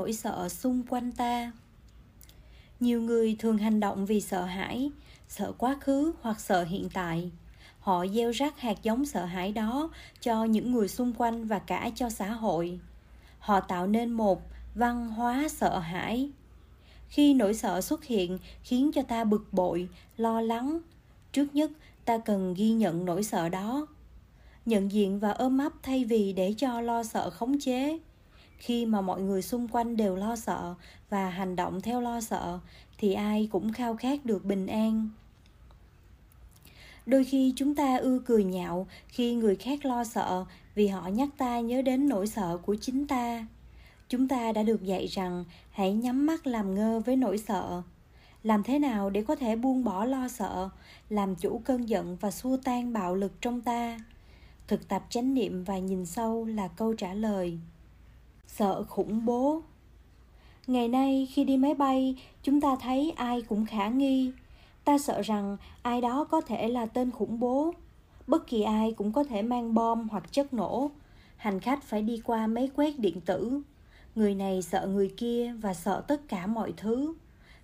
nỗi sợ xung quanh ta. Nhiều người thường hành động vì sợ hãi, sợ quá khứ hoặc sợ hiện tại. Họ gieo rắc hạt giống sợ hãi đó cho những người xung quanh và cả cho xã hội. Họ tạo nên một văn hóa sợ hãi. Khi nỗi sợ xuất hiện, khiến cho ta bực bội, lo lắng. Trước nhất, ta cần ghi nhận nỗi sợ đó. Nhận diện và ôm ấp thay vì để cho lo sợ khống chế khi mà mọi người xung quanh đều lo sợ và hành động theo lo sợ, thì ai cũng khao khát được bình an. Đôi khi chúng ta ưa cười nhạo khi người khác lo sợ vì họ nhắc ta nhớ đến nỗi sợ của chính ta. Chúng ta đã được dạy rằng hãy nhắm mắt làm ngơ với nỗi sợ. Làm thế nào để có thể buông bỏ lo sợ, làm chủ cơn giận và xua tan bạo lực trong ta? Thực tập chánh niệm và nhìn sâu là câu trả lời sợ khủng bố. Ngày nay khi đi máy bay, chúng ta thấy ai cũng khả nghi. Ta sợ rằng ai đó có thể là tên khủng bố. Bất kỳ ai cũng có thể mang bom hoặc chất nổ. Hành khách phải đi qua máy quét điện tử. Người này sợ người kia và sợ tất cả mọi thứ.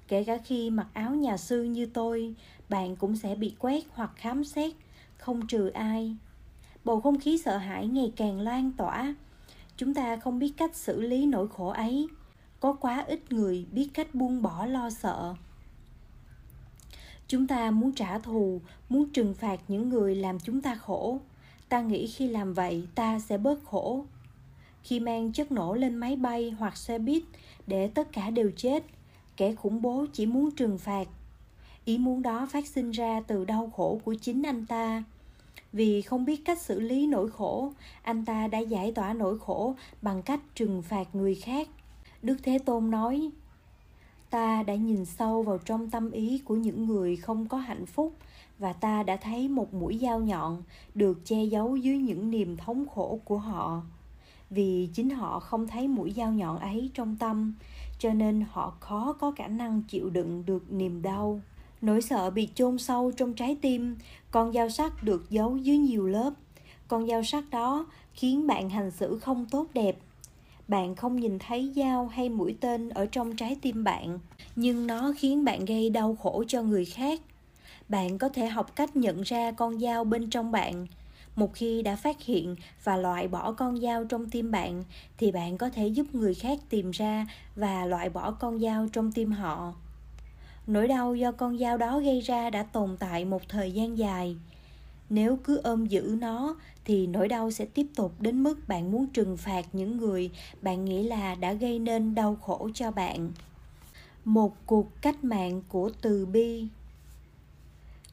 Kể cả khi mặc áo nhà sư như tôi, bạn cũng sẽ bị quét hoặc khám xét, không trừ ai. Bầu không khí sợ hãi ngày càng lan tỏa chúng ta không biết cách xử lý nỗi khổ ấy. Có quá ít người biết cách buông bỏ lo sợ. Chúng ta muốn trả thù, muốn trừng phạt những người làm chúng ta khổ. Ta nghĩ khi làm vậy, ta sẽ bớt khổ. Khi mang chất nổ lên máy bay hoặc xe buýt để tất cả đều chết, kẻ khủng bố chỉ muốn trừng phạt. Ý muốn đó phát sinh ra từ đau khổ của chính anh ta vì không biết cách xử lý nỗi khổ, anh ta đã giải tỏa nỗi khổ bằng cách trừng phạt người khác. Đức thế tôn nói, ta đã nhìn sâu vào trong tâm ý của những người không có hạnh phúc và ta đã thấy một mũi dao nhọn được che giấu dưới những niềm thống khổ của họ. Vì chính họ không thấy mũi dao nhọn ấy trong tâm, cho nên họ khó có khả năng chịu đựng được niềm đau nỗi sợ bị chôn sâu trong trái tim, con dao sắc được giấu dưới nhiều lớp. Con dao sắc đó khiến bạn hành xử không tốt đẹp. Bạn không nhìn thấy dao hay mũi tên ở trong trái tim bạn, nhưng nó khiến bạn gây đau khổ cho người khác. Bạn có thể học cách nhận ra con dao bên trong bạn. Một khi đã phát hiện và loại bỏ con dao trong tim bạn, thì bạn có thể giúp người khác tìm ra và loại bỏ con dao trong tim họ nỗi đau do con dao đó gây ra đã tồn tại một thời gian dài. Nếu cứ ôm giữ nó, thì nỗi đau sẽ tiếp tục đến mức bạn muốn trừng phạt những người bạn nghĩ là đã gây nên đau khổ cho bạn. Một cuộc cách mạng của từ bi.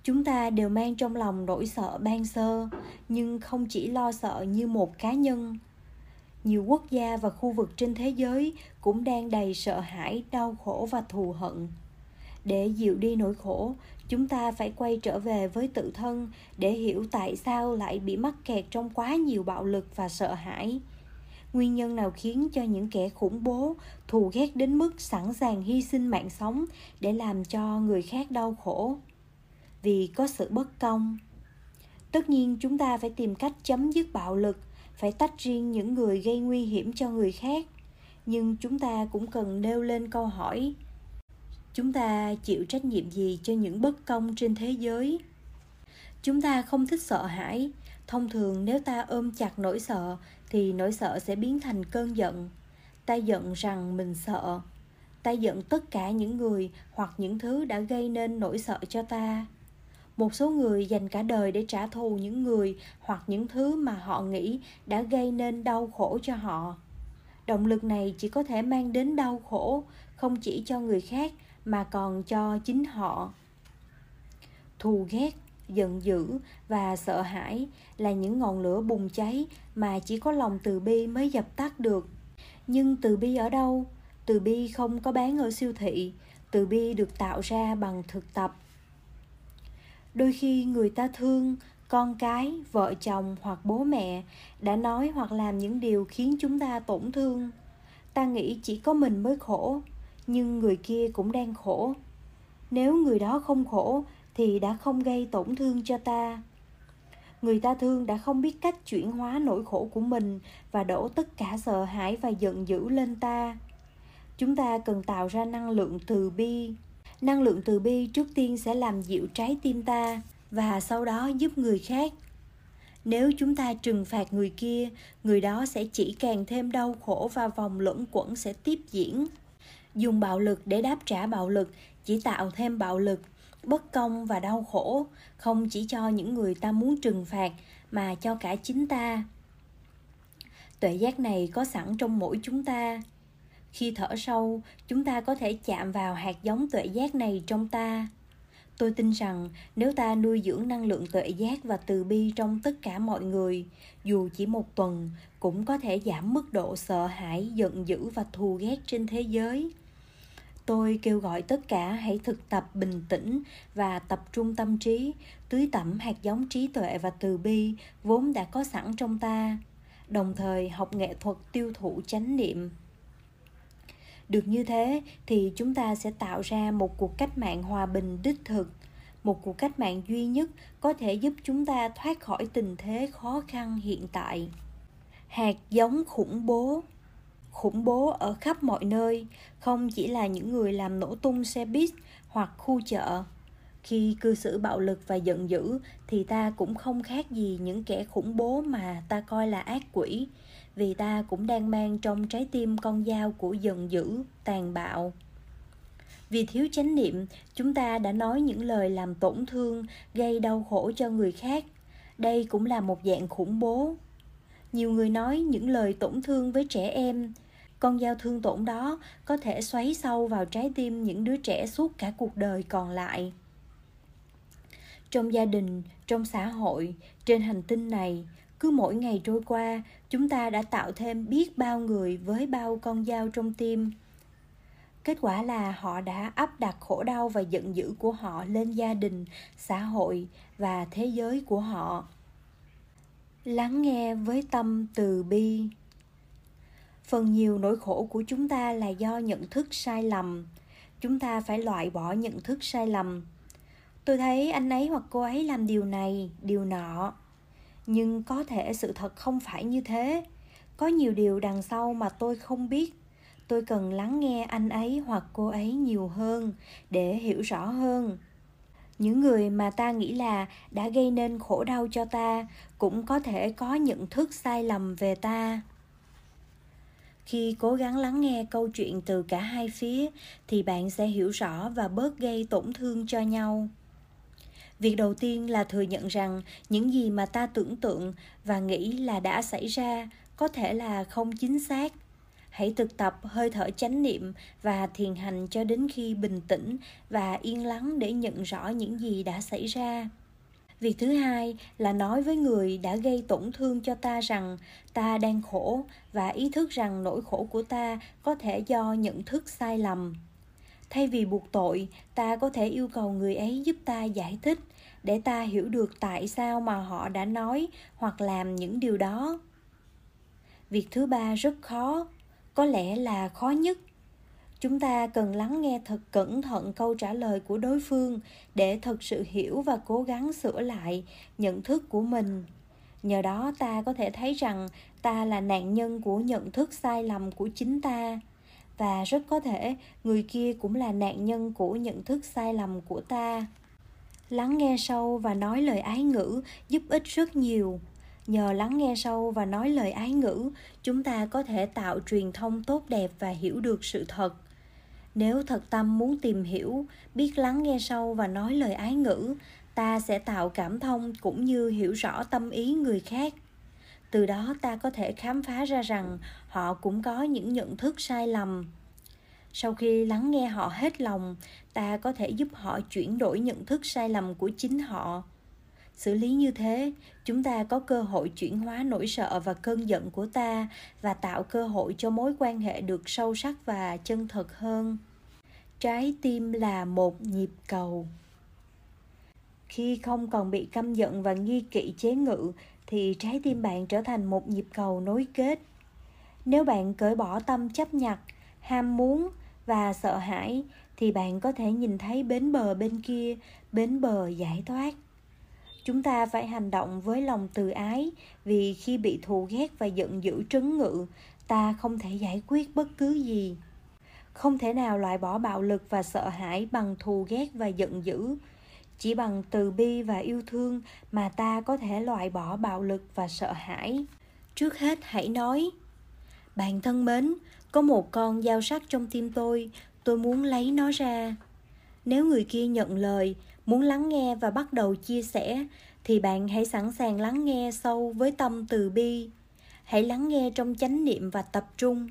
Chúng ta đều mang trong lòng nỗi sợ ban sơ, nhưng không chỉ lo sợ như một cá nhân. Nhiều quốc gia và khu vực trên thế giới cũng đang đầy sợ hãi, đau khổ và thù hận để dịu đi nỗi khổ. Chúng ta phải quay trở về với tự thân để hiểu tại sao lại bị mắc kẹt trong quá nhiều bạo lực và sợ hãi. Nguyên nhân nào khiến cho những kẻ khủng bố thù ghét đến mức sẵn sàng hy sinh mạng sống để làm cho người khác đau khổ? Vì có sự bất công. Tất nhiên, chúng ta phải tìm cách chấm dứt bạo lực, phải tách riêng những người gây nguy hiểm cho người khác. Nhưng chúng ta cũng cần nêu lên câu hỏi chúng ta chịu trách nhiệm gì cho những bất công trên thế giới? Chúng ta không thích sợ hãi. Thông thường nếu ta ôm chặt nỗi sợ, thì nỗi sợ sẽ biến thành cơn giận. Ta giận rằng mình sợ. Ta giận tất cả những người hoặc những thứ đã gây nên nỗi sợ cho ta. Một số người dành cả đời để trả thù những người hoặc những thứ mà họ nghĩ đã gây nên đau khổ cho họ. Động lực này chỉ có thể mang đến đau khổ, không chỉ cho người khác mà còn cho chính họ. Thù ghét, giận dữ và sợ hãi là những ngọn lửa bùng cháy mà chỉ có lòng từ bi mới dập tắt được. Nhưng từ bi ở đâu? Từ bi không có bán ở siêu thị, từ bi được tạo ra bằng thực tập. Đôi khi người ta thương con cái, vợ chồng hoặc bố mẹ đã nói hoặc làm những điều khiến chúng ta tổn thương. Ta nghĩ chỉ có mình mới khổ nhưng người kia cũng đang khổ. Nếu người đó không khổ, thì đã không gây tổn thương cho ta. Người ta thương đã không biết cách chuyển hóa nỗi khổ của mình và đổ tất cả sợ hãi và giận dữ lên ta. Chúng ta cần tạo ra năng lượng từ bi. Năng lượng từ bi trước tiên sẽ làm dịu trái tim ta và sau đó giúp người khác. Nếu chúng ta trừng phạt người kia, người đó sẽ chỉ càng thêm đau khổ và vòng luẩn quẩn sẽ tiếp diễn dùng bạo lực để đáp trả bạo lực, chỉ tạo thêm bạo lực, bất công và đau khổ. Không chỉ cho những người ta muốn trừng phạt, mà cho cả chính ta. Tuệ giác này có sẵn trong mỗi chúng ta. Khi thở sâu, chúng ta có thể chạm vào hạt giống tuệ giác này trong ta. Tôi tin rằng nếu ta nuôi dưỡng năng lượng tuệ giác và từ bi trong tất cả mọi người, dù chỉ một tuần, cũng có thể giảm mức độ sợ hãi, giận dữ và thù ghét trên thế giới tôi kêu gọi tất cả hãy thực tập bình tĩnh và tập trung tâm trí, tưới tẩm hạt giống trí tuệ và từ bi vốn đã có sẵn trong ta, đồng thời học nghệ thuật tiêu thụ chánh niệm. Được như thế thì chúng ta sẽ tạo ra một cuộc cách mạng hòa bình đích thực, một cuộc cách mạng duy nhất có thể giúp chúng ta thoát khỏi tình thế khó khăn hiện tại. Hạt giống khủng bố khủng bố ở khắp mọi nơi, không chỉ là những người làm nổ tung xe buýt hoặc khu chợ. Khi cư xử bạo lực và giận dữ, thì ta cũng không khác gì những kẻ khủng bố mà ta coi là ác quỷ, vì ta cũng đang mang trong trái tim con dao của giận dữ, tàn bạo. Vì thiếu chánh niệm, chúng ta đã nói những lời làm tổn thương, gây đau khổ cho người khác. Đây cũng là một dạng khủng bố nhiều người nói những lời tổn thương với trẻ em. Con dao thương tổn đó có thể xoáy sâu vào trái tim những đứa trẻ suốt cả cuộc đời còn lại. Trong gia đình, trong xã hội, trên hành tinh này, cứ mỗi ngày trôi qua, chúng ta đã tạo thêm biết bao người với bao con dao trong tim. Kết quả là họ đã áp đặt khổ đau và giận dữ của họ lên gia đình, xã hội và thế giới của họ lắng nghe với tâm từ bi. Phần nhiều nỗi khổ của chúng ta là do nhận thức sai lầm. Chúng ta phải loại bỏ nhận thức sai lầm. Tôi thấy anh ấy hoặc cô ấy làm điều này, điều nọ. Nhưng có thể sự thật không phải như thế. Có nhiều điều đằng sau mà tôi không biết. Tôi cần lắng nghe anh ấy hoặc cô ấy nhiều hơn để hiểu rõ hơn những người mà ta nghĩ là đã gây nên khổ đau cho ta cũng có thể có nhận thức sai lầm về ta. Khi cố gắng lắng nghe câu chuyện từ cả hai phía, thì bạn sẽ hiểu rõ và bớt gây tổn thương cho nhau. Việc đầu tiên là thừa nhận rằng những gì mà ta tưởng tượng và nghĩ là đã xảy ra có thể là không chính xác hãy thực tập, hơi thở chánh niệm và thiền hành cho đến khi bình tĩnh và yên lắng để nhận rõ những gì đã xảy ra. Việc thứ hai là nói với người đã gây tổn thương cho ta rằng ta đang khổ và ý thức rằng nỗi khổ của ta có thể do nhận thức sai lầm. Thay vì buộc tội, ta có thể yêu cầu người ấy giúp ta giải thích để ta hiểu được tại sao mà họ đã nói hoặc làm những điều đó. Việc thứ ba rất khó có lẽ là khó nhất. Chúng ta cần lắng nghe thật cẩn thận câu trả lời của đối phương để thật sự hiểu và cố gắng sửa lại nhận thức của mình. Nhờ đó ta có thể thấy rằng ta là nạn nhân của nhận thức sai lầm của chính ta. Và rất có thể người kia cũng là nạn nhân của nhận thức sai lầm của ta. Lắng nghe sâu và nói lời ái ngữ giúp ích rất nhiều nhờ lắng nghe sâu và nói lời ái ngữ, chúng ta có thể tạo truyền thông tốt đẹp và hiểu được sự thật. Nếu thật tâm muốn tìm hiểu, biết lắng nghe sâu và nói lời ái ngữ, ta sẽ tạo cảm thông cũng như hiểu rõ tâm ý người khác. Từ đó ta có thể khám phá ra rằng họ cũng có những nhận thức sai lầm. Sau khi lắng nghe họ hết lòng, ta có thể giúp họ chuyển đổi nhận thức sai lầm của chính họ xử lý như thế, chúng ta có cơ hội chuyển hóa nỗi sợ và cơn giận của ta và tạo cơ hội cho mối quan hệ được sâu sắc và chân thật hơn. Trái tim là một nhịp cầu. Khi không còn bị căm giận và nghi kỵ chế ngự, thì trái tim bạn trở thành một nhịp cầu nối kết. Nếu bạn cởi bỏ tâm chấp nhặt, ham muốn và sợ hãi, thì bạn có thể nhìn thấy bến bờ bên kia, bến bờ giải thoát chúng ta phải hành động với lòng từ ái, vì khi bị thù ghét và giận dữ trấn ngự, ta không thể giải quyết bất cứ gì. Không thể nào loại bỏ bạo lực và sợ hãi bằng thù ghét và giận dữ. Chỉ bằng từ bi và yêu thương mà ta có thể loại bỏ bạo lực và sợ hãi. Trước hết, hãy nói, bạn thân mến, có một con dao sắc trong tim tôi tôi muốn lấy nó ra. Nếu người kia nhận lời muốn lắng nghe và bắt đầu chia sẻ, thì bạn hãy sẵn sàng lắng nghe sâu với tâm từ bi. Hãy lắng nghe trong chánh niệm và tập trung.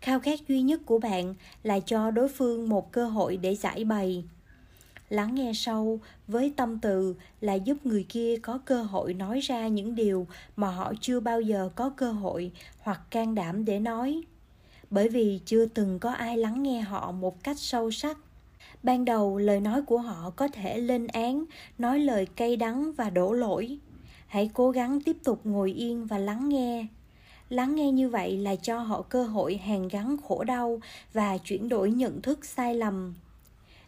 Khao khát duy nhất của bạn là cho đối phương một cơ hội để giải bày. Lắng nghe sâu với tâm từ là giúp người kia có cơ hội nói ra những điều mà họ chưa bao giờ có cơ hội hoặc can đảm để nói. Bởi vì chưa từng có ai lắng nghe họ một cách sâu sắc ban đầu, lời nói của họ có thể lên án, nói lời cay đắng và đổ lỗi. Hãy cố gắng tiếp tục ngồi yên và lắng nghe. Lắng nghe như vậy là cho họ cơ hội hàn gắn khổ đau và chuyển đổi nhận thức sai lầm.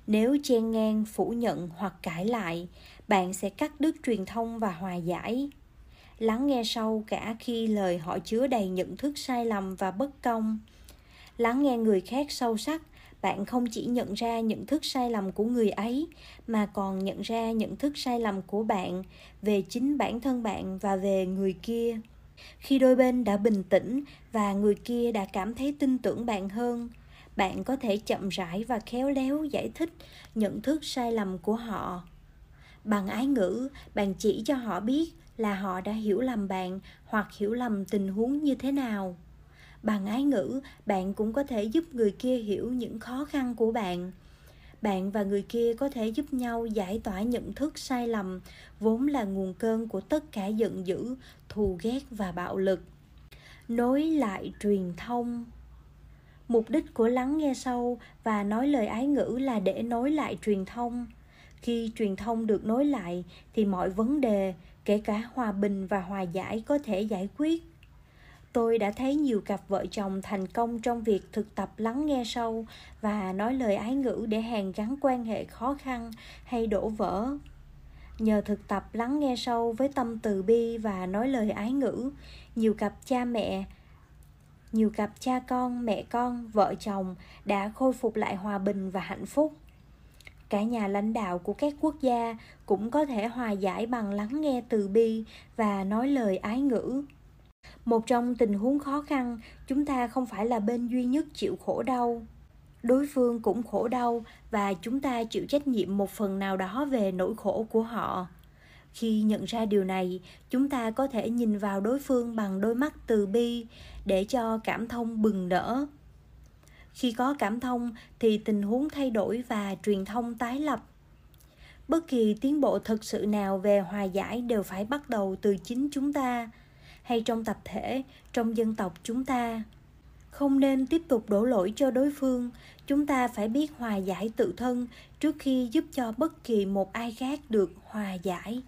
Nếu chen ngang, phủ nhận hoặc cãi lại, bạn sẽ cắt đứt truyền thông và hòa giải. Lắng nghe sâu cả khi lời họ chứa đầy nhận thức sai lầm và bất công. Lắng nghe người khác sâu sắc bạn không chỉ nhận ra nhận thức sai lầm của người ấy, mà còn nhận ra nhận thức sai lầm của bạn về chính bản thân bạn và về người kia. Khi đôi bên đã bình tĩnh và người kia đã cảm thấy tin tưởng bạn hơn, bạn có thể chậm rãi và khéo léo giải thích nhận thức sai lầm của họ. Bằng ái ngữ, bạn chỉ cho họ biết là họ đã hiểu lầm bạn hoặc hiểu lầm tình huống như thế nào bằng ái ngữ, bạn cũng có thể giúp người kia hiểu những khó khăn của bạn. Bạn và người kia có thể giúp nhau giải tỏa nhận thức sai lầm, vốn là nguồn cơn của tất cả giận dữ, thù ghét và bạo lực. Nối lại truyền thông. Mục đích của lắng nghe sâu và nói lời ái ngữ là để nối lại truyền thông. Khi truyền thông được nối lại, thì mọi vấn đề, kể cả hòa bình và hòa giải có thể giải quyết tôi đã thấy nhiều cặp vợ chồng thành công trong việc thực tập lắng nghe sâu và nói lời ái ngữ để hàn gắn quan hệ khó khăn hay đổ vỡ. Nhờ thực tập lắng nghe sâu với tâm từ bi và nói lời ái ngữ, nhiều cặp cha mẹ, nhiều cặp cha con, mẹ con, vợ chồng đã khôi phục lại hòa bình và hạnh phúc. Cả nhà lãnh đạo của các quốc gia cũng có thể hòa giải bằng lắng nghe từ bi và nói lời ái ngữ một trong tình huống khó khăn, chúng ta không phải là bên duy nhất chịu khổ đau. Đối phương cũng khổ đau và chúng ta chịu trách nhiệm một phần nào đó về nỗi khổ của họ. Khi nhận ra điều này, chúng ta có thể nhìn vào đối phương bằng đôi mắt từ bi để cho cảm thông bừng nở khi có cảm thông thì tình huống thay đổi và truyền thông tái lập. Bất kỳ tiến bộ thực sự nào về hòa giải đều phải bắt đầu từ chính chúng ta hay trong tập thể, trong dân tộc chúng ta. Không nên tiếp tục đổ lỗi cho đối phương. Chúng ta phải biết hòa giải tự thân trước khi giúp cho bất kỳ một ai khác được hòa giải.